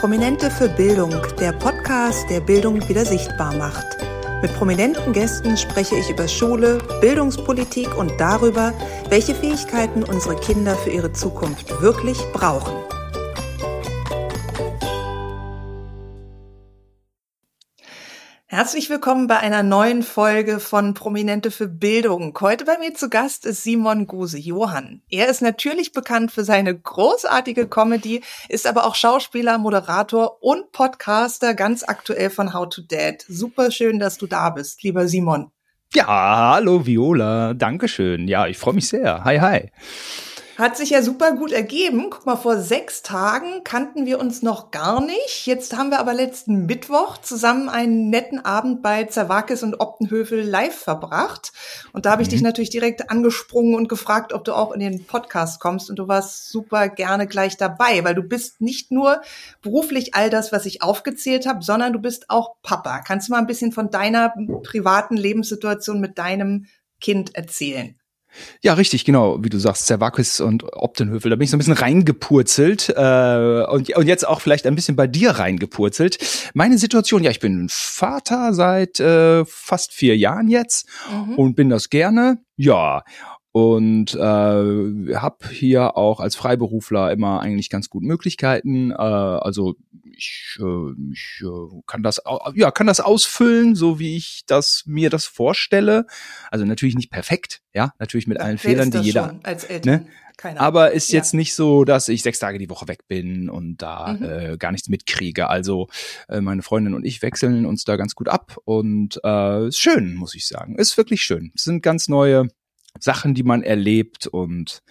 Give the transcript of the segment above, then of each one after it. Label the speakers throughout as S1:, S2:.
S1: Prominente für Bildung, der Podcast, der Bildung wieder sichtbar macht. Mit prominenten Gästen spreche ich über Schule, Bildungspolitik und darüber, welche Fähigkeiten unsere Kinder für ihre Zukunft wirklich brauchen. Herzlich willkommen bei einer neuen Folge von Prominente für Bildung. Heute bei mir zu Gast ist Simon Guse-Johann. Er ist natürlich bekannt für seine großartige Comedy, ist aber auch Schauspieler, Moderator und Podcaster, ganz aktuell von How to Dad. Super schön, dass du da bist, lieber Simon.
S2: Ja, hallo Viola, Dankeschön. Ja, ich freue mich sehr. Hi, hi.
S1: Hat sich ja super gut ergeben. Guck mal, vor sechs Tagen kannten wir uns noch gar nicht. Jetzt haben wir aber letzten Mittwoch zusammen einen netten Abend bei Zerwakis und Optenhövel live verbracht. Und da habe ich mhm. dich natürlich direkt angesprungen und gefragt, ob du auch in den Podcast kommst. Und du warst super gerne gleich dabei, weil du bist nicht nur beruflich all das, was ich aufgezählt habe, sondern du bist auch Papa. Kannst du mal ein bisschen von deiner privaten Lebenssituation mit deinem Kind erzählen?
S2: Ja, richtig, genau, wie du sagst, Zerwakis und Optenhövel, da bin ich so ein bisschen reingepurzelt äh, und, und jetzt auch vielleicht ein bisschen bei dir reingepurzelt. Meine Situation, ja, ich bin Vater seit äh, fast vier Jahren jetzt mhm. und bin das gerne, ja, und äh, habe hier auch als Freiberufler immer eigentlich ganz gut Möglichkeiten. Äh, also ich, äh, ich äh, kann das ja kann das ausfüllen, so wie ich das mir das vorstelle. Also natürlich nicht perfekt, ja, natürlich mit allen Wer Fehlern, die jeder.
S1: Ne?
S2: Keine Aber ist ja. jetzt nicht so, dass ich sechs Tage die Woche weg bin und da mhm. äh, gar nichts mitkriege. Also äh, meine Freundin und ich wechseln uns da ganz gut ab und äh, ist schön, muss ich sagen. Ist wirklich schön. Es sind ganz neue Sachen, die man erlebt und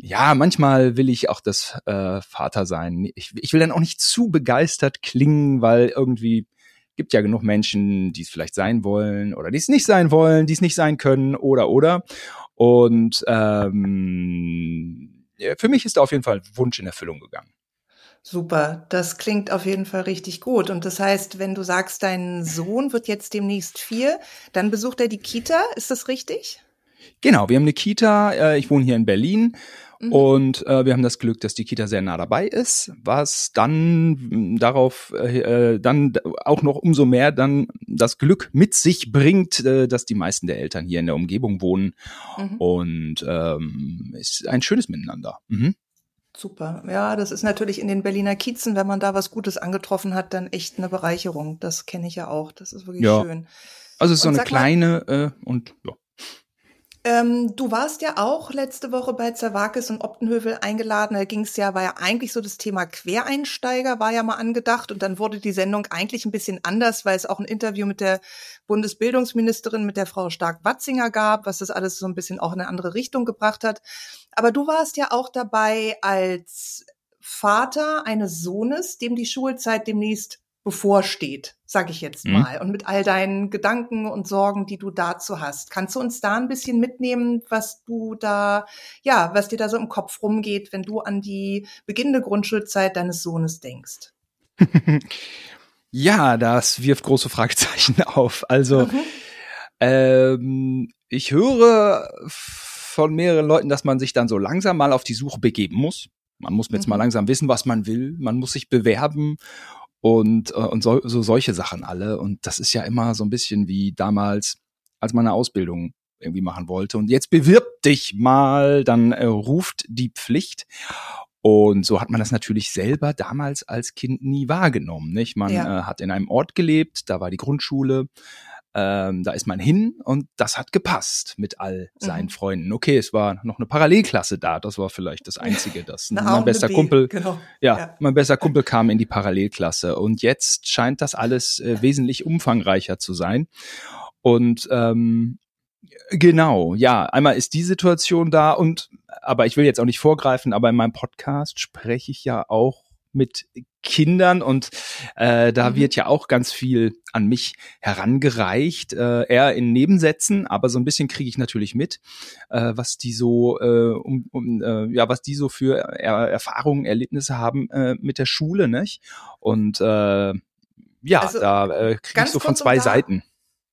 S2: ja, manchmal will ich auch das äh, Vater sein. Ich, ich will dann auch nicht zu begeistert klingen, weil irgendwie gibt ja genug Menschen, die es vielleicht sein wollen oder die es nicht sein wollen, die es nicht sein können oder oder. Und ähm, für mich ist da auf jeden Fall Wunsch in Erfüllung gegangen.
S1: Super, das klingt auf jeden Fall richtig gut. Und das heißt, wenn du sagst, dein Sohn wird jetzt demnächst vier, dann besucht er die Kita, ist das richtig?
S2: Genau, wir haben eine Kita, äh, ich wohne hier in Berlin mhm. und äh, wir haben das Glück, dass die Kita sehr nah dabei ist, was dann darauf äh, dann auch noch umso mehr dann das Glück mit sich bringt, dass die meisten der Eltern hier in der Umgebung wohnen mhm. und ähm, ist ein schönes Miteinander. Mhm.
S1: Super. Ja, das ist natürlich in den Berliner Kiezen, wenn man da was Gutes angetroffen hat, dann echt eine Bereicherung. Das kenne ich ja auch. Das ist wirklich ja. schön.
S2: Also es ist und so eine kleine äh, und ja.
S1: Ähm, du warst ja auch letzte Woche bei Zerwakis und Optenhövel eingeladen. Da ging es ja, war ja eigentlich so das Thema Quereinsteiger, war ja mal angedacht. Und dann wurde die Sendung eigentlich ein bisschen anders, weil es auch ein Interview mit der Bundesbildungsministerin, mit der Frau Stark-Watzinger gab, was das alles so ein bisschen auch in eine andere Richtung gebracht hat. Aber du warst ja auch dabei als Vater eines Sohnes, dem die Schulzeit demnächst bevorsteht, sage ich jetzt mhm. mal, und mit all deinen Gedanken und Sorgen, die du dazu hast. Kannst du uns da ein bisschen mitnehmen, was du da, ja, was dir da so im Kopf rumgeht, wenn du an die beginnende Grundschulzeit deines Sohnes denkst?
S2: ja, das wirft große Fragezeichen auf. Also, mhm. ähm, ich höre von mehreren Leuten, dass man sich dann so langsam mal auf die Suche begeben muss. Man muss jetzt mhm. mal langsam wissen, was man will. Man muss sich bewerben und, äh, und so, so solche Sachen alle. Und das ist ja immer so ein bisschen wie damals, als man eine Ausbildung irgendwie machen wollte. Und jetzt bewirb dich mal, dann äh, ruft die Pflicht. Und so hat man das natürlich selber damals als Kind nie wahrgenommen. Nicht? Man ja. äh, hat in einem Ort gelebt, da war die Grundschule, ähm, da ist man hin und das hat gepasst mit all seinen mhm. Freunden. Okay, es war noch eine Parallelklasse da, das war vielleicht das Einzige, das mein bester Kumpel, genau. ja, ja, mein bester Kumpel kam in die Parallelklasse und jetzt scheint das alles äh, wesentlich umfangreicher zu sein. Und ähm, Genau, ja. Einmal ist die Situation da und, aber ich will jetzt auch nicht vorgreifen, aber in meinem Podcast spreche ich ja auch mit Kindern und äh, da mhm. wird ja auch ganz viel an mich herangereicht, äh, eher in Nebensätzen, aber so ein bisschen kriege ich natürlich mit, äh, was die so äh, um, um äh, ja was die so für er Erfahrungen, Erlebnisse haben äh, mit der Schule, nicht? Und äh, ja, also, da äh, kriege ich so von zwei Seiten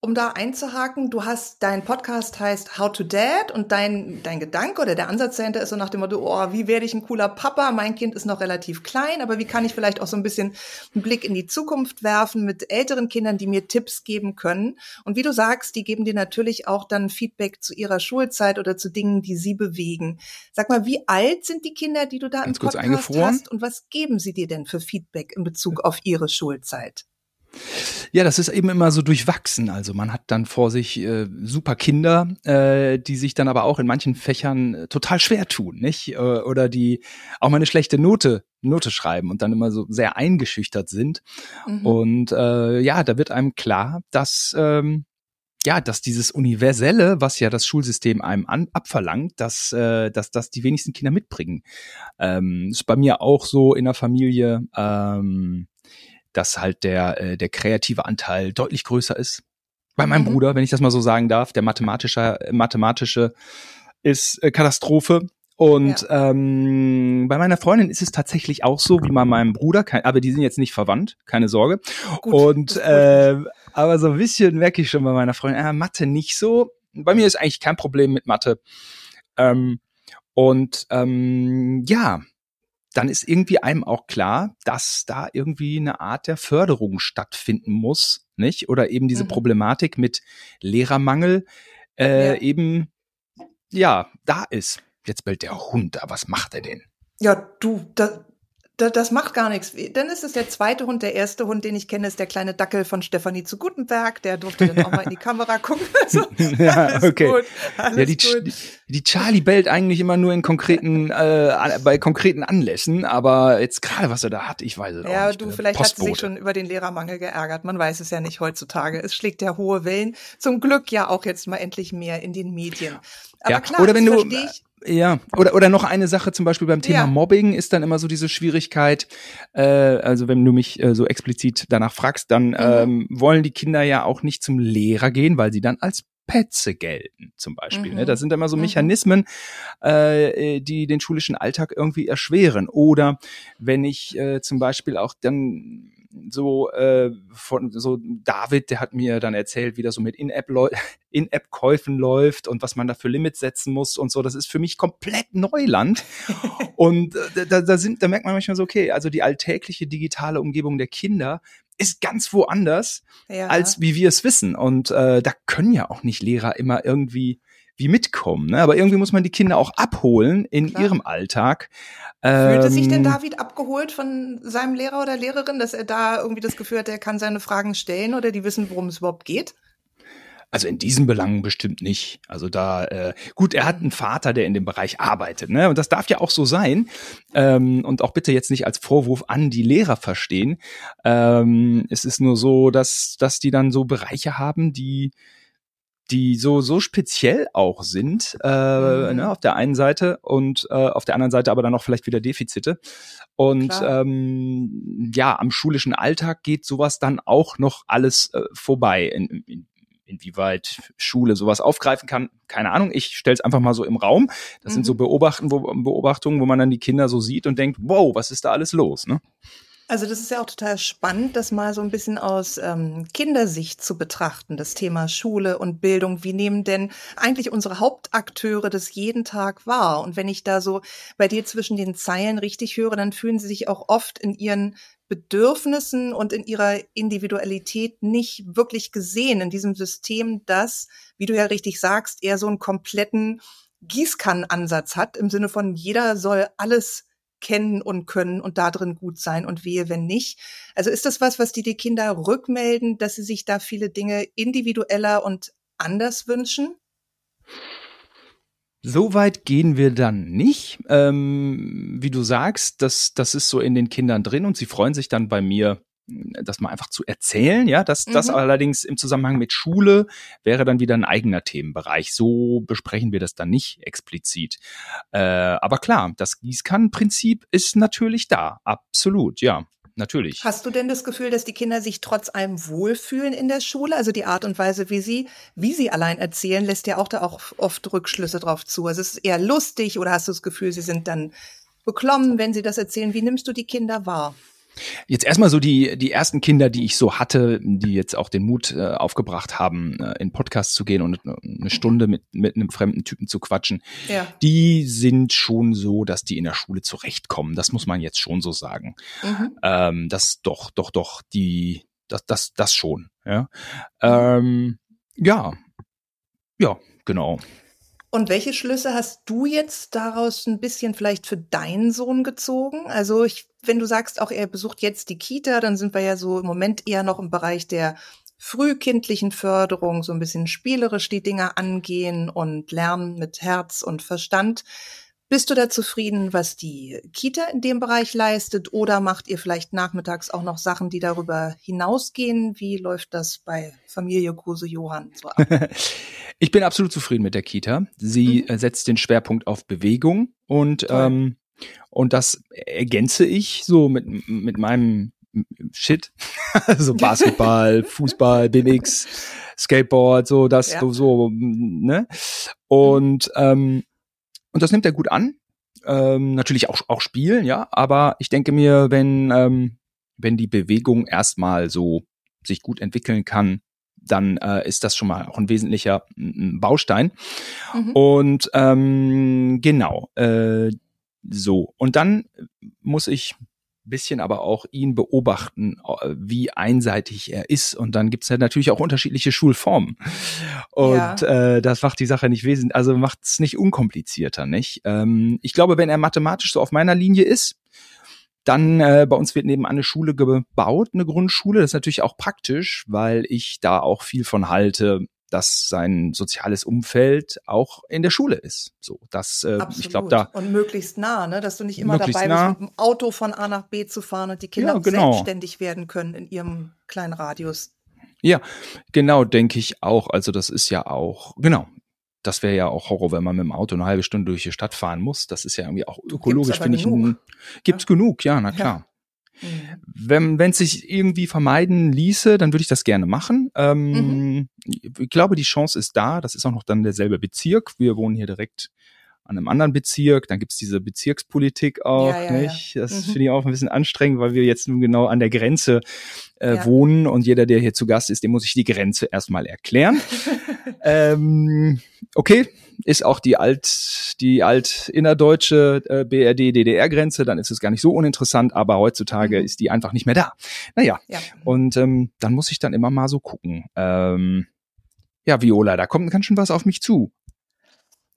S1: um da einzuhaken, du hast, dein Podcast heißt How to Dad und dein, dein Gedanke oder der Ansatz dahinter ist so nach dem Motto, oh, wie werde ich ein cooler Papa? Mein Kind ist noch relativ klein, aber wie kann ich vielleicht auch so ein bisschen einen Blick in die Zukunft werfen mit älteren Kindern, die mir Tipps geben können? Und wie du sagst, die geben dir natürlich auch dann Feedback zu ihrer Schulzeit oder zu Dingen, die sie bewegen. Sag mal, wie alt sind die Kinder, die du da Ganz im Podcast hast und was geben sie dir denn für Feedback in Bezug auf ihre Schulzeit?
S2: Ja, das ist eben immer so durchwachsen. Also man hat dann vor sich äh, super Kinder, äh, die sich dann aber auch in manchen Fächern äh, total schwer tun, nicht? Äh, oder die auch mal eine schlechte Note Note schreiben und dann immer so sehr eingeschüchtert sind. Mhm. Und äh, ja, da wird einem klar, dass ähm, ja, dass dieses Universelle, was ja das Schulsystem einem an, abverlangt, dass, äh, dass das die wenigsten Kinder mitbringen. Ähm, ist bei mir auch so in der Familie. Ähm, dass halt der, äh, der kreative Anteil deutlich größer ist. Bei meinem mhm. Bruder, wenn ich das mal so sagen darf, der mathematische, mathematische ist äh, Katastrophe. Und ja. ähm, bei meiner Freundin ist es tatsächlich auch so wie bei meinem Bruder, kein, aber die sind jetzt nicht verwandt, keine Sorge. Gut, und äh, aber so ein bisschen merke ich schon bei meiner Freundin, äh, Mathe nicht so. Bei mir ist eigentlich kein Problem mit Mathe. Ähm, und ähm, ja, dann ist irgendwie einem auch klar, dass da irgendwie eine Art der Förderung stattfinden muss, nicht? Oder eben diese mhm. Problematik mit Lehrermangel äh, ja. eben ja da ist. Jetzt bellt der Hund, aber was macht er denn?
S1: Ja, du, da, da, das macht gar nichts. Dann ist es der zweite Hund. Der erste Hund, den ich kenne, ist der kleine Dackel von Stefanie zu Gutenberg. Der durfte dann auch mal in die Kamera gucken. Also,
S2: ja, okay. Gut, ja, die, gut. die Charlie bellt eigentlich immer nur in konkreten, äh, bei konkreten Anlässen, aber jetzt gerade, was er da hat, ich weiß es ja, auch nicht.
S1: Ja, du, vielleicht Postbote. hat sie sich schon über den Lehrermangel geärgert. Man weiß es ja nicht heutzutage. Es schlägt ja hohe Wellen. Zum Glück ja auch jetzt mal endlich mehr in den Medien.
S2: Aber ja, klar, oder wenn du, ja, oder, oder noch eine Sache zum Beispiel beim Thema ja. Mobbing ist dann immer so diese Schwierigkeit, äh, also wenn du mich äh, so explizit danach fragst, dann mhm. ähm, wollen die Kinder ja auch nicht zum Lehrer gehen, weil sie dann als Petze gelten, zum Beispiel. Ne? Mhm. Ne? Das sind immer so mhm. Mechanismen, äh, die den schulischen Alltag irgendwie erschweren. Oder wenn ich äh, zum Beispiel auch dann so äh, von so David, der hat mir dann erzählt, wie das so mit In-App In-App-Käufen läuft und was man da für Limits setzen muss und so. Das ist für mich komplett Neuland. und äh, da, da sind, da merkt man manchmal so, okay, also die alltägliche digitale Umgebung der Kinder ist ganz woanders, ja. als wie wir es wissen. Und äh, da können ja auch nicht Lehrer immer irgendwie wie mitkommen. Ne? Aber irgendwie muss man die Kinder auch abholen in Klar. ihrem Alltag.
S1: Fühlte sich denn ähm, David abgeholt von seinem Lehrer oder Lehrerin, dass er da irgendwie das Gefühl hat, er kann seine Fragen stellen oder die wissen, worum es überhaupt geht?
S2: Also in diesen Belangen bestimmt nicht. Also da, äh, gut, er hat einen Vater, der in dem Bereich arbeitet, ne? Und das darf ja auch so sein. Ähm, und auch bitte jetzt nicht als Vorwurf an die Lehrer verstehen. Ähm, es ist nur so, dass, dass die dann so Bereiche haben, die die so so speziell auch sind äh, mhm. ne, auf der einen Seite und äh, auf der anderen Seite aber dann auch vielleicht wieder Defizite und ähm, ja am schulischen Alltag geht sowas dann auch noch alles äh, vorbei in, in, inwieweit Schule sowas aufgreifen kann, keine Ahnung. Ich stelle es einfach mal so im Raum. Das mhm. sind so mhm. Beobachten, wo, Beobachtungen, wo man dann die Kinder so sieht und denkt, wow, was ist da alles los? Ne?
S1: Also das ist ja auch total spannend, das mal so ein bisschen aus ähm, Kindersicht zu betrachten, das Thema Schule und Bildung. Wie nehmen denn eigentlich unsere Hauptakteure das jeden Tag wahr? Und wenn ich da so bei dir zwischen den Zeilen richtig höre, dann fühlen sie sich auch oft in ihren Bedürfnissen und in ihrer Individualität nicht wirklich gesehen in diesem System, das, wie du ja richtig sagst, eher so einen kompletten Gießkannenansatz hat, im Sinne von jeder soll alles kennen und können und da drin gut sein und wehe, wenn nicht. Also ist das was, was die die Kinder rückmelden, dass sie sich da viele Dinge individueller und anders wünschen?
S2: So weit gehen wir dann nicht. Ähm, wie du sagst, das, das ist so in den Kindern drin und sie freuen sich dann bei mir, das mal einfach zu erzählen, ja, das, mhm. das allerdings im Zusammenhang mit Schule wäre dann wieder ein eigener Themenbereich. So besprechen wir das dann nicht explizit. Äh, aber klar, das Gießkannenprinzip ist natürlich da, absolut, ja. Natürlich.
S1: Hast du denn das Gefühl, dass die Kinder sich trotz allem wohlfühlen in der Schule? Also die Art und Weise, wie sie, wie sie allein erzählen, lässt ja auch da auch oft Rückschlüsse drauf zu. Also es ist eher lustig oder hast du das Gefühl, sie sind dann beklommen, wenn sie das erzählen? Wie nimmst du die Kinder wahr?
S2: Jetzt erstmal so die, die ersten Kinder, die ich so hatte, die jetzt auch den Mut äh, aufgebracht haben, äh, in Podcast zu gehen und eine Stunde mit, mit einem fremden Typen zu quatschen, ja. die sind schon so, dass die in der Schule zurechtkommen. Das muss man jetzt schon so sagen. Mhm. Ähm, das doch, doch, doch, die, das, das, das schon. Ja, ähm, ja, ja, genau.
S1: Und welche Schlüsse hast du jetzt daraus ein bisschen vielleicht für deinen Sohn gezogen? Also ich, wenn du sagst, auch er besucht jetzt die Kita, dann sind wir ja so im Moment eher noch im Bereich der frühkindlichen Förderung, so ein bisschen spielerisch die Dinge angehen und lernen mit Herz und Verstand. Bist du da zufrieden, was die Kita in dem Bereich leistet oder macht ihr vielleicht nachmittags auch noch Sachen, die darüber hinausgehen? Wie läuft das bei Familie Kruse Johann so ab?
S2: ich bin absolut zufrieden mit der Kita. Sie mhm. Setzt den Schwerpunkt auf Bewegung und ähm, und das ergänze ich so mit mit meinem Shit, also Basketball, Fußball, BMX, Skateboard, so das ja. so ne und ähm, und das nimmt er gut an. Ähm, natürlich auch, auch spielen, ja. Aber ich denke mir, wenn, ähm, wenn die Bewegung erstmal so sich gut entwickeln kann, dann äh, ist das schon mal auch ein wesentlicher ein Baustein. Mhm. Und ähm, genau, äh, so. Und dann muss ich bisschen aber auch ihn beobachten, äh, wie einseitig er ist. Und dann gibt's ja natürlich auch unterschiedliche Schulformen. Und ja. äh, das macht die Sache nicht wesentlich, also macht es nicht unkomplizierter, nicht? Ähm, ich glaube, wenn er mathematisch so auf meiner Linie ist, dann äh, bei uns wird nebenan eine Schule gebaut, eine Grundschule. Das ist natürlich auch praktisch, weil ich da auch viel von halte, dass sein soziales Umfeld auch in der Schule ist. So, das, äh, ich glaube da
S1: und möglichst nah, ne, dass du nicht immer dabei nah. bist, mit dem Auto von A nach B zu fahren und die Kinder ja, genau. selbstständig werden können in ihrem kleinen Radius.
S2: Ja, genau, denke ich auch. Also das ist ja auch genau. Das wäre ja auch Horror, wenn man mit dem Auto eine halbe Stunde durch die Stadt fahren muss. Das ist ja irgendwie auch ökologisch, finde ich. Gibt's ja. genug, ja, na klar. Ja. Mhm. Wenn es sich irgendwie vermeiden ließe, dann würde ich das gerne machen. Ähm, mhm. Ich glaube, die Chance ist da. Das ist auch noch dann derselbe Bezirk. Wir wohnen hier direkt an einem anderen Bezirk. Dann gibt's diese Bezirkspolitik auch, ja, ja, nicht? Das mhm. finde ich auch ein bisschen anstrengend, weil wir jetzt nun genau an der Grenze äh, ja. wohnen und jeder, der hier zu Gast ist, dem muss ich die Grenze erstmal erklären. ähm, okay, ist auch die alt, die alt innerdeutsche äh, BRD-DDR-Grenze, dann ist es gar nicht so uninteressant, aber heutzutage mhm. ist die einfach nicht mehr da. Naja, ja. und ähm, dann muss ich dann immer mal so gucken. Ähm, ja, Viola, da kommt ganz schön was auf mich zu.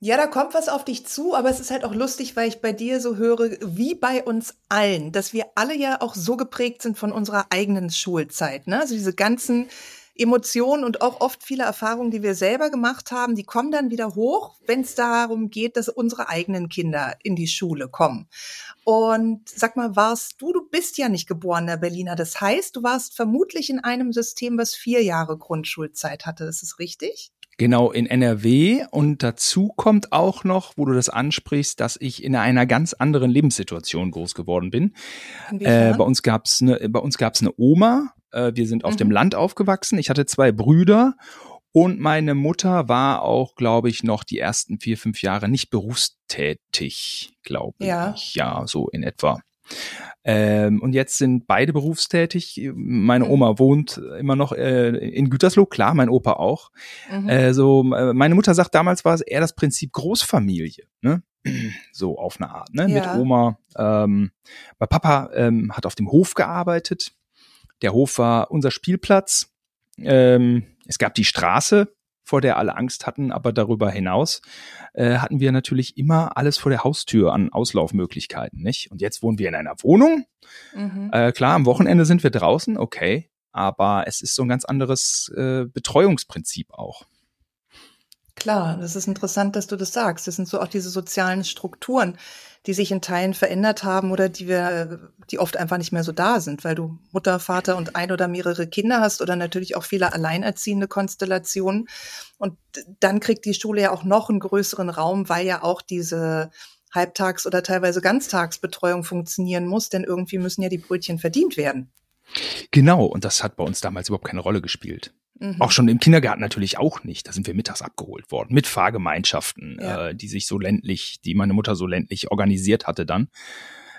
S1: Ja, da kommt was auf dich zu, aber es ist halt auch lustig, weil ich bei dir so höre, wie bei uns allen, dass wir alle ja auch so geprägt sind von unserer eigenen Schulzeit. Ne? Also diese ganzen Emotionen und auch oft viele Erfahrungen, die wir selber gemacht haben, die kommen dann wieder hoch, wenn es darum geht, dass unsere eigenen Kinder in die Schule kommen. Und sag mal, warst du, du bist ja nicht geborener Berliner, das heißt, du warst vermutlich in einem System, was vier Jahre Grundschulzeit hatte. Ist es richtig?
S2: Genau, in NRW. Und dazu kommt auch noch, wo du das ansprichst, dass ich in einer ganz anderen Lebenssituation groß geworden bin. Äh, bei uns gab's eine, bei uns gab's eine Oma. Äh, wir sind auf mhm. dem Land aufgewachsen. Ich hatte zwei Brüder. Und meine Mutter war auch, glaube ich, noch die ersten vier, fünf Jahre nicht berufstätig, glaube ja. ich. Ja, so in etwa. Ähm, und jetzt sind beide berufstätig. Meine mhm. Oma wohnt immer noch äh, in Gütersloh, klar, mein Opa auch. Mhm. Äh, so, äh, meine Mutter sagt, damals war es eher das Prinzip Großfamilie, ne? So auf eine Art, ne? Ja. Mit Oma. Ähm, mein Papa ähm, hat auf dem Hof gearbeitet. Der Hof war unser Spielplatz. Ähm, es gab die Straße, vor der alle Angst hatten, aber darüber hinaus äh, hatten wir natürlich immer alles vor der Haustür an Auslaufmöglichkeiten, nicht? Und jetzt wohnen wir in einer Wohnung. Mhm. Äh, klar, am Wochenende sind wir draußen, okay, aber es ist so ein ganz anderes äh, Betreuungsprinzip auch.
S1: Klar, das ist interessant, dass du das sagst. Das sind so auch diese sozialen Strukturen, die sich in Teilen verändert haben oder die wir, die oft einfach nicht mehr so da sind, weil du Mutter, Vater und ein oder mehrere Kinder hast oder natürlich auch viele alleinerziehende Konstellationen. Und dann kriegt die Schule ja auch noch einen größeren Raum, weil ja auch diese Halbtags- oder teilweise Ganztagsbetreuung funktionieren muss, denn irgendwie müssen ja die Brötchen verdient werden.
S2: Genau, und das hat bei uns damals überhaupt keine Rolle gespielt. Mhm. Auch schon im Kindergarten natürlich auch nicht. Da sind wir mittags abgeholt worden mit Fahrgemeinschaften, ja. äh, die sich so ländlich, die meine Mutter so ländlich organisiert hatte dann.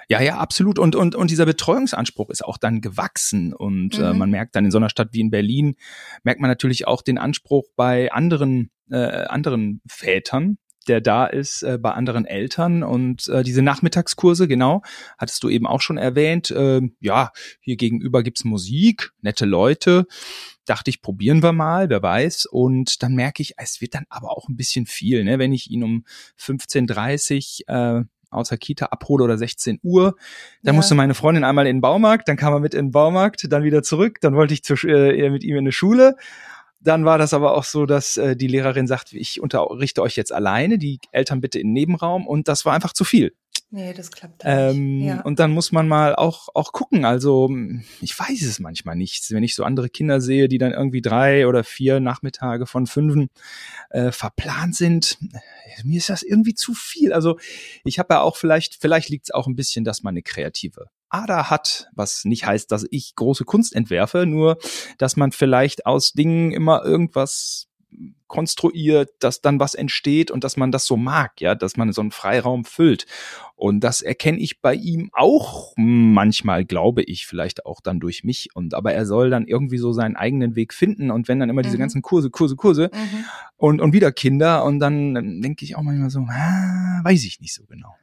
S2: Ja, ja, absolut. Und, und, und dieser Betreuungsanspruch ist auch dann gewachsen. Und äh, mhm. äh, man merkt dann in so einer Stadt wie in Berlin, merkt man natürlich auch den Anspruch bei anderen, äh, anderen Vätern, der da ist äh, bei anderen Eltern und äh, diese Nachmittagskurse, genau, hattest du eben auch schon erwähnt. Äh, ja, hier gegenüber gibt's Musik, nette Leute. Dachte ich, probieren wir mal, wer weiß. Und dann merke ich, es wird dann aber auch ein bisschen viel, ne? wenn ich ihn um 15.30 äh, außer Kita abhole oder 16 Uhr. Dann ja. musste meine Freundin einmal in den Baumarkt, dann kam er mit in den Baumarkt, dann wieder zurück, dann wollte ich zu, äh, mit ihm in eine Schule. Dann war das aber auch so, dass äh, die Lehrerin sagt, ich unterrichte euch jetzt alleine, die Eltern bitte in den Nebenraum und das war einfach zu viel.
S1: Nee, das klappt
S2: ähm, nicht. Ja. Und dann muss man mal auch, auch gucken. Also ich weiß es manchmal nicht. Wenn ich so andere Kinder sehe, die dann irgendwie drei oder vier Nachmittage von fünfen äh, verplant sind, mir ist das irgendwie zu viel. Also ich habe ja auch vielleicht, vielleicht liegt es auch ein bisschen, dass man eine kreative Ader hat, was nicht heißt, dass ich große Kunst entwerfe, nur dass man vielleicht aus Dingen immer irgendwas konstruiert, dass dann was entsteht und dass man das so mag, ja, dass man so einen Freiraum füllt. Und das erkenne ich bei ihm auch manchmal, glaube ich, vielleicht auch dann durch mich. Und aber er soll dann irgendwie so seinen eigenen Weg finden. Und wenn dann immer diese mhm. ganzen Kurse, Kurse, Kurse mhm. und, und wieder Kinder und dann denke ich auch manchmal so, ah, weiß ich nicht so genau.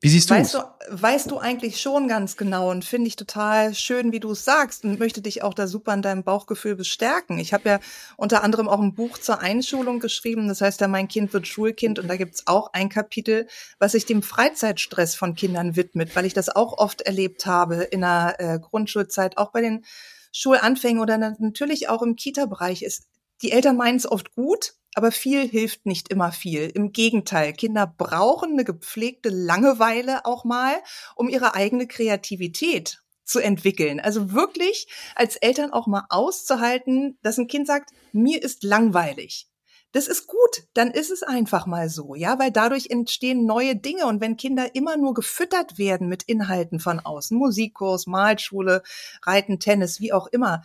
S2: Wie siehst du
S1: weißt du? Weißt du eigentlich schon ganz genau und finde ich total schön, wie du es sagst und möchte dich auch da super in deinem Bauchgefühl bestärken. Ich habe ja unter anderem auch ein Buch zur Einschulung geschrieben, das heißt ja, mein Kind wird Schulkind und da gibt's auch ein Kapitel, was sich dem Freizeitstress von Kindern widmet, weil ich das auch oft erlebt habe in der äh, Grundschulzeit, auch bei den Schulanfängen oder natürlich auch im Kita-Bereich ist. Die Eltern meinen es oft gut, aber viel hilft nicht immer viel. Im Gegenteil, Kinder brauchen eine gepflegte Langeweile auch mal, um ihre eigene Kreativität zu entwickeln. Also wirklich als Eltern auch mal auszuhalten, dass ein Kind sagt, mir ist langweilig. Das ist gut, dann ist es einfach mal so, ja, weil dadurch entstehen neue Dinge und wenn Kinder immer nur gefüttert werden mit Inhalten von außen, Musikkurs, Malschule, Reiten, Tennis, wie auch immer,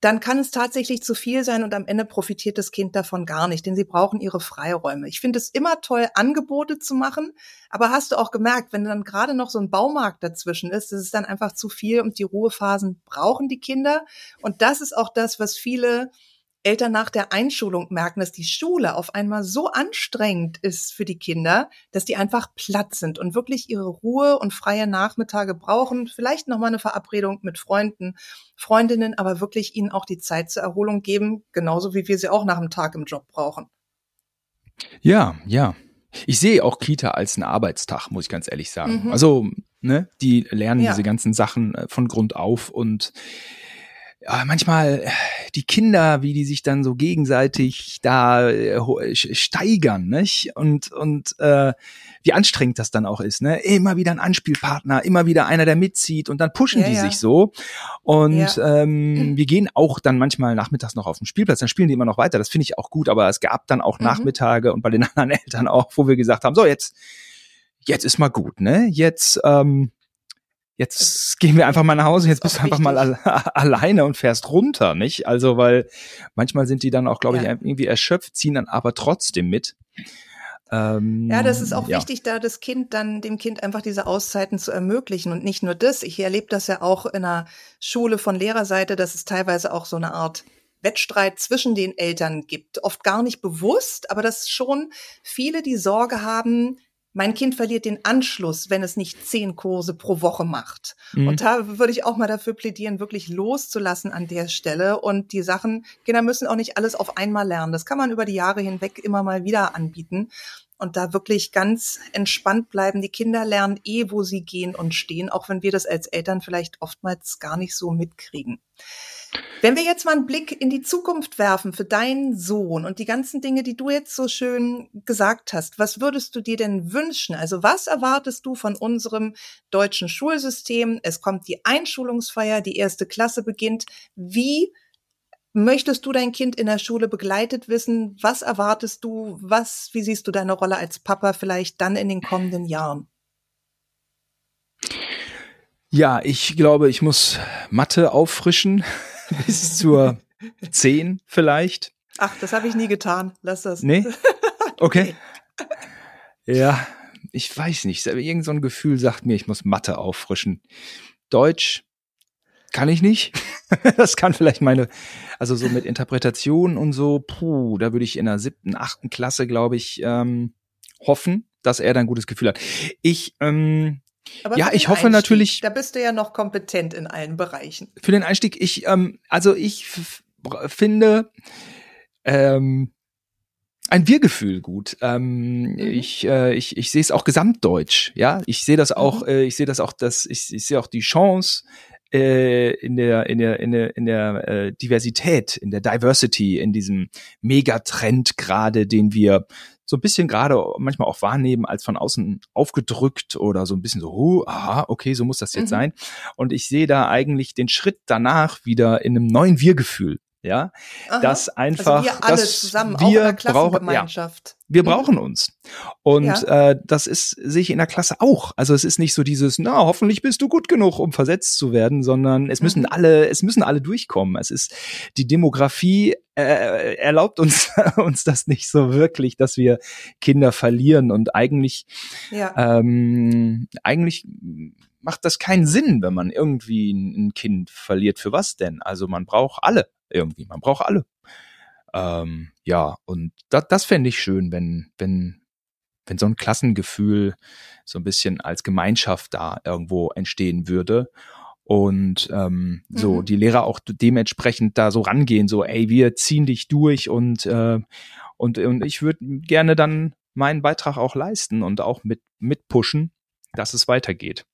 S1: dann kann es tatsächlich zu viel sein und am Ende profitiert das Kind davon gar nicht, denn sie brauchen ihre Freiräume. Ich finde es immer toll, Angebote zu machen, aber hast du auch gemerkt, wenn dann gerade noch so ein Baumarkt dazwischen ist, das ist dann einfach zu viel und die Ruhephasen brauchen die Kinder. Und das ist auch das, was viele Eltern nach der Einschulung merken, dass die Schule auf einmal so anstrengend ist für die Kinder, dass die einfach platt sind und wirklich ihre Ruhe und freie Nachmittage brauchen. Vielleicht nochmal eine Verabredung mit Freunden, Freundinnen, aber wirklich ihnen auch die Zeit zur Erholung geben, genauso wie wir sie auch nach dem Tag im Job brauchen.
S2: Ja, ja. Ich sehe auch Kita als einen Arbeitstag, muss ich ganz ehrlich sagen. Mhm. Also, ne, die lernen ja. diese ganzen Sachen äh, von Grund auf und ja, manchmal äh, die Kinder, wie die sich dann so gegenseitig da äh, steigern, nicht? Und und äh, wie anstrengend das dann auch ist, ne? Immer wieder ein Anspielpartner, immer wieder einer, der mitzieht und dann pushen ja, die ja. sich so. Und ja. ähm, wir gehen auch dann manchmal nachmittags noch auf den Spielplatz, dann spielen die immer noch weiter. Das finde ich auch gut, aber es gab dann auch mhm. Nachmittage und bei den anderen Eltern auch, wo wir gesagt haben, so jetzt jetzt ist mal gut, ne? Jetzt ähm, jetzt gehen wir einfach mal nach Hause, jetzt bist du einfach richtig. mal al alleine und fährst runter, nicht? Also, weil manchmal sind die dann auch, glaube ich, irgendwie erschöpft, ziehen dann aber trotzdem mit.
S1: Ähm, ja, das ist auch ja. wichtig, da das Kind dann dem Kind einfach diese Auszeiten zu ermöglichen und nicht nur das. Ich erlebe das ja auch in einer Schule von Lehrerseite, dass es teilweise auch so eine Art Wettstreit zwischen den Eltern gibt. Oft gar nicht bewusst, aber dass schon viele die Sorge haben, mein Kind verliert den Anschluss, wenn es nicht zehn Kurse pro Woche macht. Mhm. Und da würde ich auch mal dafür plädieren, wirklich loszulassen an der Stelle. Und die Sachen, Kinder müssen auch nicht alles auf einmal lernen. Das kann man über die Jahre hinweg immer mal wieder anbieten. Und da wirklich ganz entspannt bleiben. Die Kinder lernen eh, wo sie gehen und stehen, auch wenn wir das als Eltern vielleicht oftmals gar nicht so mitkriegen. Wenn wir jetzt mal einen Blick in die Zukunft werfen für deinen Sohn und die ganzen Dinge, die du jetzt so schön gesagt hast, was würdest du dir denn wünschen? Also was erwartest du von unserem deutschen Schulsystem? Es kommt die Einschulungsfeier, die erste Klasse beginnt. Wie möchtest du dein Kind in der Schule begleitet wissen? Was erwartest du? Was, wie siehst du deine Rolle als Papa vielleicht dann in den kommenden Jahren?
S2: Ja, ich glaube, ich muss Mathe auffrischen. bis zur 10 vielleicht.
S1: Ach, das habe ich nie getan. Lass das.
S2: Nee? Okay. ja, ich weiß nicht, irgend so ein Gefühl sagt mir, ich muss Mathe auffrischen. Deutsch kann ich nicht. das kann vielleicht meine, also so mit Interpretation und so, puh, da würde ich in der siebten, achten Klasse, glaube ich, ähm, hoffen, dass er da ein gutes Gefühl hat. Ich, ähm, aber ja, ich hoffe
S1: Einstieg,
S2: natürlich.
S1: Da bist du ja noch kompetent in allen Bereichen.
S2: Für den Einstieg, ich, ähm, also ich finde, ähm, ein Wir-Gefühl gut. Ähm, mhm. Ich, äh, ich, ich sehe es auch gesamtdeutsch. Ja, ich sehe das auch. Mhm. Äh, ich sehe das auch, dass ich, ich sehe auch die Chance äh, in der in der in der in der äh, Diversität, in der Diversity, in diesem Megatrend gerade, den wir so ein bisschen gerade manchmal auch wahrnehmen als von außen aufgedrückt oder so ein bisschen so, huh, aha, okay, so muss das jetzt mhm. sein. Und ich sehe da eigentlich den Schritt danach wieder in einem neuen Wir-Gefühl ja, Aha. dass einfach, also wir alle dass zusammen, wir brauchen, ja, wir mhm. brauchen uns. Und ja. äh, das ist sehe ich in der Klasse auch. Also es ist nicht so dieses, na hoffentlich bist du gut genug, um versetzt zu werden, sondern es müssen mhm. alle, es müssen alle durchkommen. Es ist die Demografie äh, erlaubt uns uns das nicht so wirklich, dass wir Kinder verlieren und eigentlich, ja. ähm, eigentlich macht das keinen Sinn, wenn man irgendwie ein Kind verliert. Für was denn? Also man braucht alle irgendwie. Man braucht alle. Ähm, ja, und das, das fände ich schön, wenn, wenn, wenn so ein Klassengefühl so ein bisschen als Gemeinschaft da irgendwo entstehen würde. Und ähm, mhm. so die Lehrer auch dementsprechend da so rangehen, so, ey, wir ziehen dich durch und, äh, und, und ich würde gerne dann meinen Beitrag auch leisten und auch mit, mit pushen, dass es weitergeht.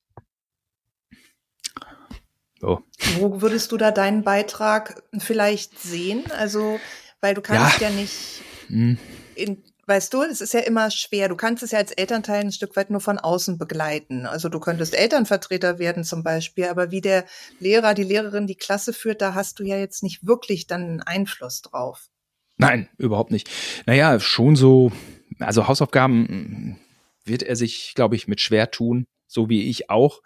S1: So. Wo würdest du da deinen Beitrag vielleicht sehen? Also, weil du kannst ja, ja nicht, hm. in, weißt du, es ist ja immer schwer. Du kannst es ja als Elternteil ein Stück weit nur von außen begleiten. Also du könntest Elternvertreter werden zum Beispiel, aber wie der Lehrer, die Lehrerin die Klasse führt, da hast du ja jetzt nicht wirklich dann einen Einfluss drauf.
S2: Nein, überhaupt nicht. Naja, schon so, also Hausaufgaben wird er sich, glaube ich, mit schwer tun, so wie ich auch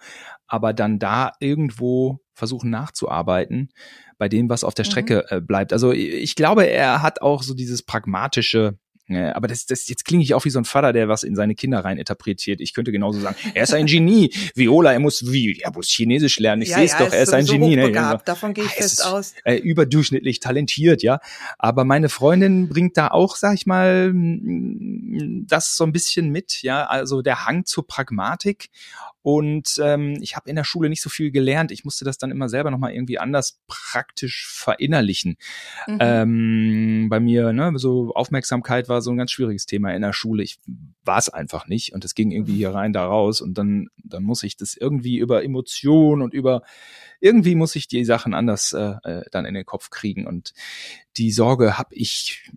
S2: aber dann da irgendwo versuchen nachzuarbeiten bei dem, was auf der mhm. Strecke mhm. bleibt. Also ich glaube, er hat auch so dieses pragmatische ja, aber das, das jetzt klinge ich auch wie so ein Vater, der was in seine Kinder rein interpretiert. Ich könnte genauso sagen, er ist ein Genie. Viola, er muss wie, er muss Chinesisch lernen. Ich ja, sehe es ja, doch, er ist ein Genie. Ne?
S1: Davon gehe ich ah, fest aus.
S2: Äh, überdurchschnittlich talentiert, ja. Aber meine Freundin bringt da auch, sag ich mal, das so ein bisschen mit, ja. Also der Hang zur Pragmatik und ähm, ich habe in der Schule nicht so viel gelernt. Ich musste das dann immer selber nochmal irgendwie anders praktisch verinnerlichen. Mhm. Ähm, bei mir, ne, so Aufmerksamkeit war so ein ganz schwieriges Thema in der Schule. Ich war es einfach nicht und es ging irgendwie hier rein, da raus und dann, dann muss ich das irgendwie über Emotionen und über irgendwie muss ich die Sachen anders äh, äh dann in den Kopf kriegen und die Sorge habe ich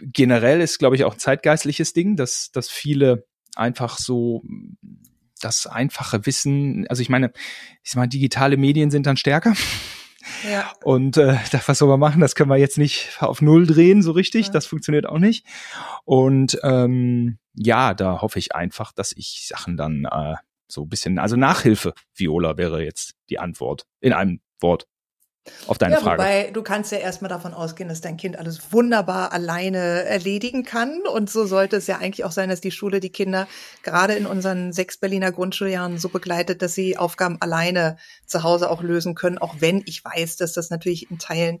S2: generell ist, glaube ich, auch ein zeitgeistliches Ding, dass, dass viele einfach so das einfache Wissen, also ich meine, ich sag mal, digitale Medien sind dann stärker. Ja. Und äh, das, was soll man machen, das können wir jetzt nicht auf Null drehen, so richtig. Ja. Das funktioniert auch nicht. Und ähm, ja, da hoffe ich einfach, dass ich Sachen dann äh, so ein bisschen, also Nachhilfe, Viola wäre jetzt die Antwort in einem Wort auf deine ja, Frage.
S1: Wobei du kannst ja erstmal davon ausgehen, dass dein Kind alles wunderbar alleine erledigen kann. Und so sollte es ja eigentlich auch sein, dass die Schule die Kinder gerade in unseren sechs Berliner Grundschuljahren so begleitet, dass sie Aufgaben alleine zu Hause auch lösen können. Auch wenn ich weiß, dass das natürlich in Teilen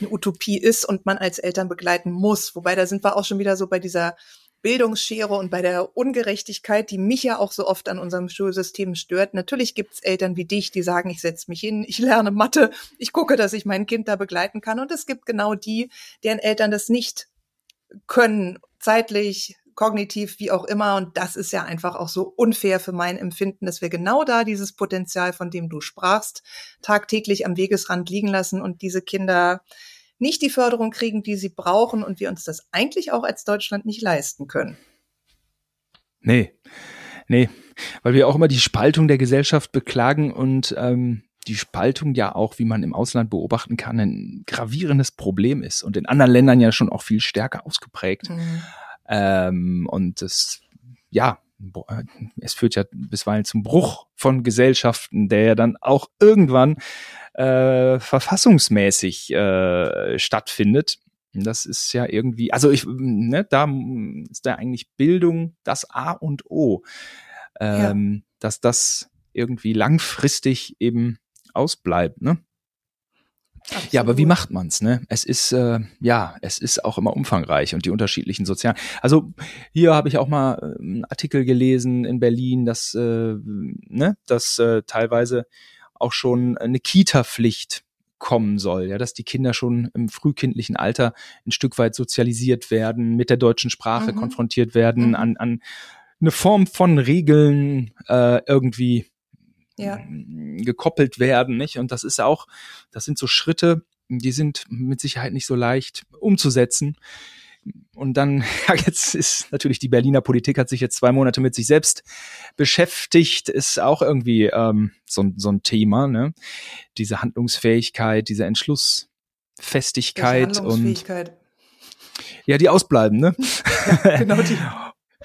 S1: eine Utopie ist und man als Eltern begleiten muss. Wobei da sind wir auch schon wieder so bei dieser Bildungsschere und bei der Ungerechtigkeit, die mich ja auch so oft an unserem Schulsystem stört. Natürlich gibt's Eltern wie dich, die sagen, ich setze mich hin, ich lerne Mathe, ich gucke, dass ich mein Kind da begleiten kann. Und es gibt genau die, deren Eltern das nicht können, zeitlich, kognitiv, wie auch immer. Und das ist ja einfach auch so unfair für mein Empfinden, dass wir genau da dieses Potenzial, von dem du sprachst, tagtäglich am Wegesrand liegen lassen und diese Kinder nicht die Förderung kriegen, die sie brauchen und wir uns das eigentlich auch als Deutschland nicht leisten können.
S2: Nee, nee, weil wir auch immer die Spaltung der Gesellschaft beklagen und ähm, die Spaltung ja auch, wie man im Ausland beobachten kann, ein gravierendes Problem ist und in anderen Ländern ja schon auch viel stärker ausgeprägt. Mhm. Ähm, und das, ja, es führt ja bisweilen zum Bruch von Gesellschaften, der ja dann auch irgendwann äh, verfassungsmäßig äh, stattfindet. Das ist ja irgendwie, also ich, ne, da ist da eigentlich Bildung das A und O, ähm, ja. dass das irgendwie langfristig eben ausbleibt, ne? Absolut. Ja, aber wie macht man's, ne? Es ist äh, ja, es ist auch immer umfangreich und die unterschiedlichen sozialen. Also hier habe ich auch mal äh, einen Artikel gelesen in Berlin, dass äh, ne, dass äh, teilweise auch schon eine Kita-Pflicht kommen soll, ja, dass die Kinder schon im frühkindlichen Alter ein Stück weit sozialisiert werden, mit der deutschen Sprache mhm. konfrontiert werden, mhm. an, an eine Form von Regeln äh, irgendwie ja. gekoppelt werden, nicht? Und das ist auch, das sind so Schritte, die sind mit Sicherheit nicht so leicht umzusetzen. Und dann, ja, jetzt ist natürlich die Berliner Politik hat sich jetzt zwei Monate mit sich selbst beschäftigt, ist auch irgendwie ähm, so, so ein Thema, ne? Diese Handlungsfähigkeit, diese Entschlussfestigkeit und ja, die ausbleiben, ne? Ja, genau die.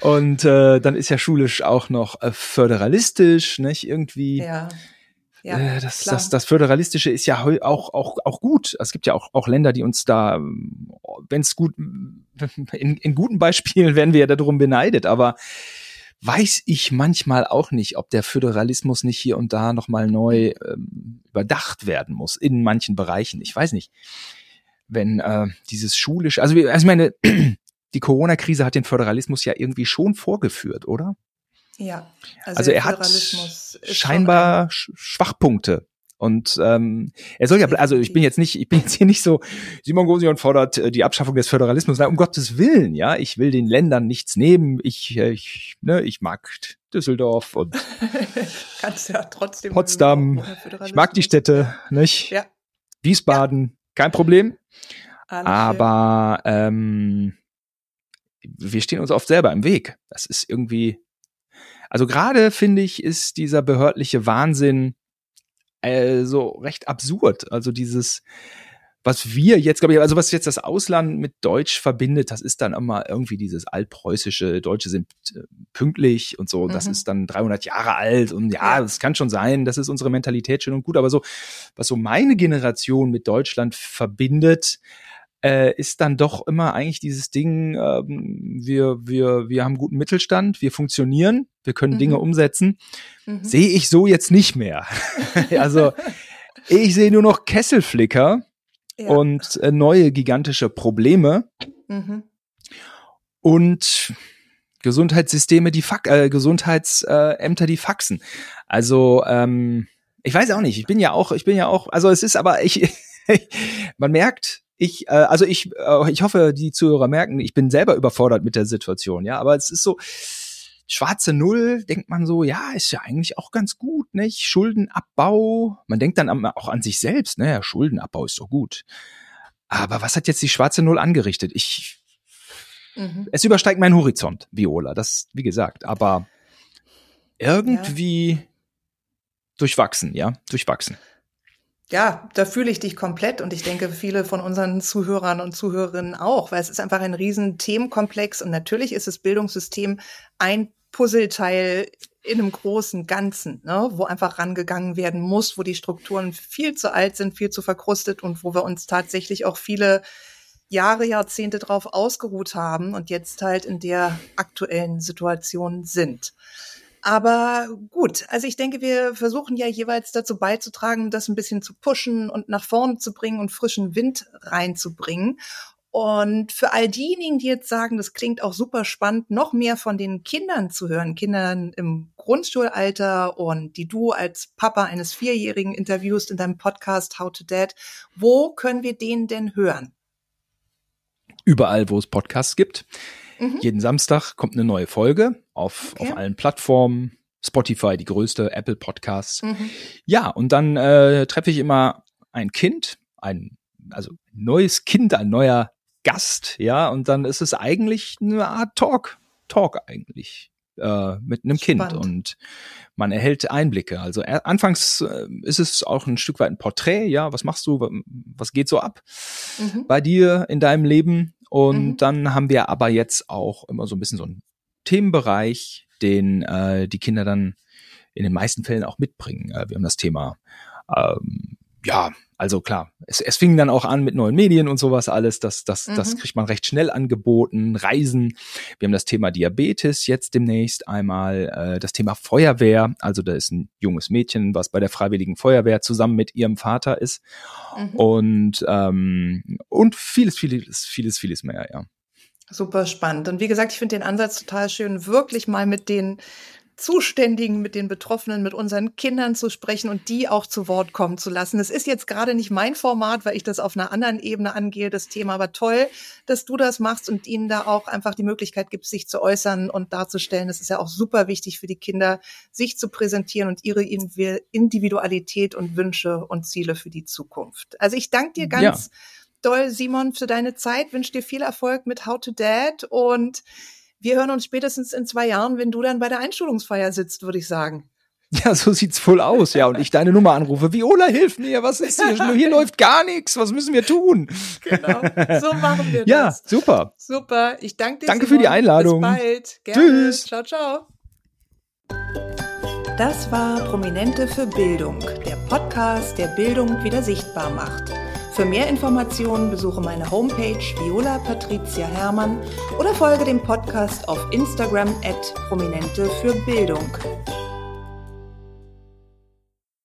S2: und äh, dann ist ja schulisch auch noch äh, föderalistisch, nicht? Irgendwie. Ja. Ja, äh, das, das, das Föderalistische ist ja auch, auch, auch gut. Es gibt ja auch, auch Länder, die uns da, wenn es gut, in, in guten Beispielen werden wir ja darum beneidet, aber weiß ich manchmal auch nicht, ob der Föderalismus nicht hier und da nochmal neu ähm, überdacht werden muss in manchen Bereichen. Ich weiß nicht. Wenn äh, dieses schulische, also, also ich meine, die Corona-Krise hat den Föderalismus ja irgendwie schon vorgeführt, oder?
S1: Ja.
S2: Also, also er hat scheinbar Schwachpunkte. Und ähm, er soll ja, also ich bin jetzt nicht, ich bin jetzt hier nicht so, Simon Gosion fordert äh, die Abschaffung des Föderalismus. Nein, um Gottes Willen, ja, ich will den Ländern nichts nehmen. Ich, äh, ich, ne, ich mag Düsseldorf und
S1: Kannst ja trotzdem
S2: Potsdam. Ich mag die Städte, nicht? Ja. Wiesbaden, ja. kein Problem. Alles Aber ähm, wir stehen uns oft selber im Weg. Das ist irgendwie also gerade finde ich, ist dieser behördliche Wahnsinn äh, so recht absurd. Also dieses, was wir jetzt, glaube ich, also was jetzt das Ausland mit Deutsch verbindet, das ist dann immer irgendwie dieses altpreußische, Deutsche sind äh, pünktlich und so, mhm. das ist dann 300 Jahre alt und ja, es kann schon sein, das ist unsere Mentalität schön und gut, aber so, was so meine Generation mit Deutschland verbindet, äh, ist dann doch immer eigentlich dieses Ding, ähm, wir, wir, wir haben guten Mittelstand, wir funktionieren, wir können mhm. Dinge umsetzen. Mhm. Sehe ich so jetzt nicht mehr. also ich sehe nur noch Kesselflicker ja. und äh, neue gigantische Probleme. Mhm. Und Gesundheitssysteme, die Fax äh, Gesundheitsämter, die faxen. Also ähm, ich weiß auch nicht. Ich bin ja auch, ich bin ja auch. Also es ist aber ich, man merkt, ich, äh, also ich, äh, ich hoffe, die Zuhörer merken, ich bin selber überfordert mit der Situation, ja, aber es ist so, schwarze Null, denkt man so, ja, ist ja eigentlich auch ganz gut, nicht? Schuldenabbau, man denkt dann auch an sich selbst, ne, ja, Schuldenabbau ist doch gut. Aber was hat jetzt die schwarze Null angerichtet? Ich, mhm. es übersteigt meinen Horizont, Viola, das, wie gesagt, aber irgendwie ja. durchwachsen, ja, durchwachsen
S1: ja, da fühle ich dich komplett und ich denke, viele von unseren Zuhörern und Zuhörerinnen auch, weil es ist einfach ein riesen Themenkomplex und natürlich ist das Bildungssystem ein Puzzleteil in einem großen Ganzen, ne, wo einfach rangegangen werden muss, wo die Strukturen viel zu alt sind, viel zu verkrustet und wo wir uns tatsächlich auch viele Jahre, Jahrzehnte drauf ausgeruht haben und jetzt halt in der aktuellen Situation sind. Aber gut, also ich denke, wir versuchen ja jeweils dazu beizutragen, das ein bisschen zu pushen und nach vorne zu bringen und frischen Wind reinzubringen. Und für all diejenigen, die jetzt sagen, das klingt auch super spannend, noch mehr von den Kindern zu hören, Kindern im Grundschulalter und die du als Papa eines Vierjährigen interviewst in deinem Podcast How to Dad, wo können wir den denn hören?
S2: Überall, wo es Podcasts gibt. Mhm. Jeden Samstag kommt eine neue Folge auf, okay. auf allen Plattformen. Spotify, die größte, Apple Podcasts. Mhm. Ja, und dann äh, treffe ich immer ein Kind, ein, also neues Kind, ein neuer Gast, ja, und dann ist es eigentlich eine Art Talk, Talk eigentlich äh, mit einem Spannend. Kind und man erhält Einblicke. Also äh, anfangs äh, ist es auch ein Stück weit ein Porträt, ja, was machst du, was geht so ab mhm. bei dir in deinem Leben und mhm. dann haben wir aber jetzt auch immer so ein bisschen so einen Themenbereich, den äh, die Kinder dann in den meisten Fällen auch mitbringen. Äh, wir haben das Thema ähm, ja, also klar, es, es fing dann auch an mit neuen Medien und sowas alles. Das, das, mhm. das kriegt man recht schnell angeboten. Reisen. Wir haben das Thema Diabetes jetzt demnächst einmal. Äh, das Thema Feuerwehr. Also da ist ein junges Mädchen, was bei der Freiwilligen Feuerwehr zusammen mit ihrem Vater ist. Mhm. Und, ähm, und vieles, vieles, vieles, vieles mehr, ja.
S1: Super spannend. Und wie gesagt, ich finde den Ansatz total schön, wirklich mal mit den Zuständigen, mit den Betroffenen, mit unseren Kindern zu sprechen und die auch zu Wort kommen zu lassen. Es ist jetzt gerade nicht mein Format, weil ich das auf einer anderen Ebene angehe, das Thema. Aber toll, dass du das machst und ihnen da auch einfach die Möglichkeit gibst, sich zu äußern und darzustellen. Das ist ja auch super wichtig für die Kinder, sich zu präsentieren und ihre Individualität und Wünsche und Ziele für die Zukunft. Also ich danke dir ganz ja. doll, Simon, für deine Zeit, wünsche dir viel Erfolg mit How to Dad und wir hören uns spätestens in zwei Jahren, wenn du dann bei der Einschulungsfeier sitzt, würde ich sagen.
S2: Ja, so sieht's wohl aus, ja. Und ich deine Nummer anrufe. Viola, hilf mir, was ist hier? Hier läuft gar nichts. Was müssen wir tun? Genau,
S1: so machen wir das.
S2: Ja, super.
S1: Super. Ich danke dir.
S2: Danke Simon. für die Einladung.
S1: Bis bald.
S2: Gerne. Tschüss.
S1: Ciao, ciao. Das war Prominente für Bildung, der Podcast, der Bildung wieder sichtbar macht. Für mehr Informationen besuche meine Homepage Viola Patricia Hermann oder folge dem Podcast auf Instagram at Prominente für Bildung.